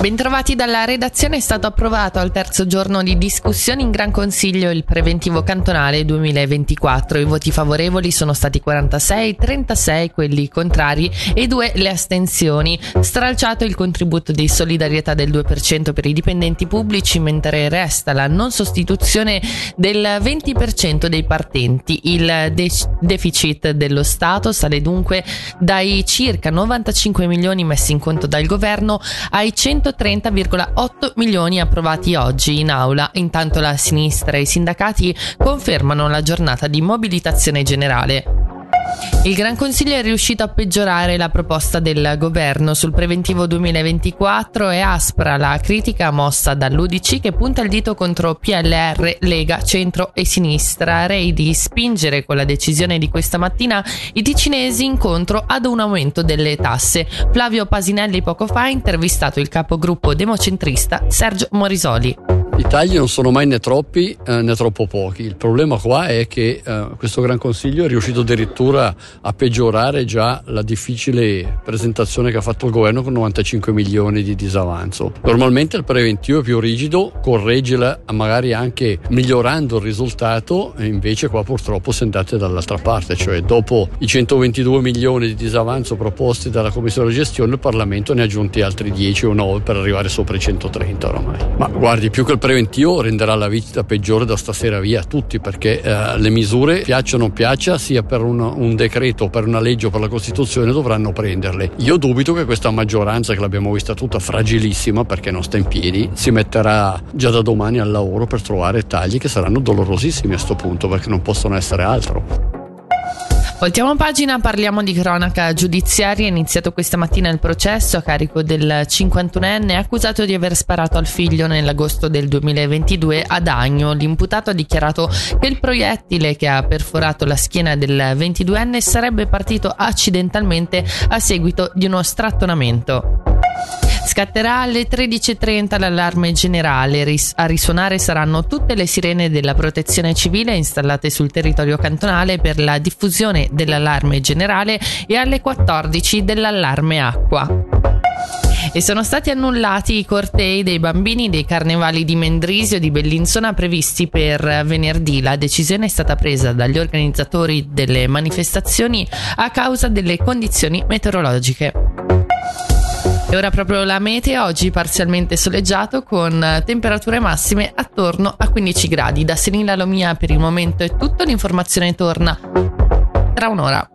Bentrovati dalla redazione, è stato approvato al terzo giorno di discussione in Gran Consiglio il preventivo cantonale 2024. I voti favorevoli sono stati 46, 36 quelli contrari e 2 le astensioni. Stralciato il contributo di solidarietà del 2% per i dipendenti pubblici, mentre resta la non sostituzione del 20% dei partenti. Il de- deficit dello Stato sale dunque dai circa 95 milioni messi in conto dal governo ai 100 130,8 milioni approvati oggi in aula. Intanto la sinistra e i sindacati confermano la giornata di mobilitazione generale. Il Gran Consiglio è riuscito a peggiorare la proposta del governo sul preventivo 2024 e aspra la critica mossa dall'UDC che punta il dito contro PLR, Lega, Centro e Sinistra. Rei di spingere con la decisione di questa mattina i ticinesi incontro ad un aumento delle tasse. Flavio Pasinelli poco fa ha intervistato il capogruppo democentrista Sergio Morisoli. I tagli non sono mai né troppi eh, né troppo pochi. Il problema qua è che eh, questo Gran Consiglio è riuscito addirittura a peggiorare già la difficile presentazione che ha fatto il governo con 95 milioni di disavanzo. Normalmente il preventivo è più rigido, correggela magari anche migliorando il risultato e invece qua purtroppo si è andate dall'altra parte, cioè dopo i 122 milioni di disavanzo proposti dalla Commissione di gestione il Parlamento ne ha aggiunti altri 10 o 9 per arrivare sopra i 130 oramai. Ma guardi, più che il preventivo renderà la vita peggiore da stasera via a tutti perché eh, le misure, piaccia o non piaccia, sia per un, un decreto, per una legge o per la Costituzione, dovranno prenderle. Io dubito che questa maggioranza, che l'abbiamo vista tutta fragilissima perché non sta in piedi, si metterà già da domani al lavoro per trovare tagli che saranno dolorosissimi a questo punto perché non possono essere altro. Voltiamo pagina, parliamo di cronaca giudiziaria. È iniziato questa mattina il processo a carico del 51enne accusato di aver sparato al figlio nell'agosto del 2022 ad Agno. L'imputato ha dichiarato che il proiettile che ha perforato la schiena del 22enne sarebbe partito accidentalmente a seguito di uno strattonamento. Scatterà alle 13.30 l'allarme generale. A risuonare saranno tutte le sirene della protezione civile installate sul territorio cantonale per la diffusione dell'allarme generale e alle 14 dell'allarme acqua e sono stati annullati i cortei dei bambini dei carnevali di Mendrisio e di Bellinzona previsti per venerdì. La decisione è stata presa dagli organizzatori delle manifestazioni a causa delle condizioni meteorologiche. E ora proprio la mete, oggi parzialmente soleggiato con temperature massime attorno a 15 gradi. Da Senila Lomia per il momento è tutto, l'informazione torna tra un'ora.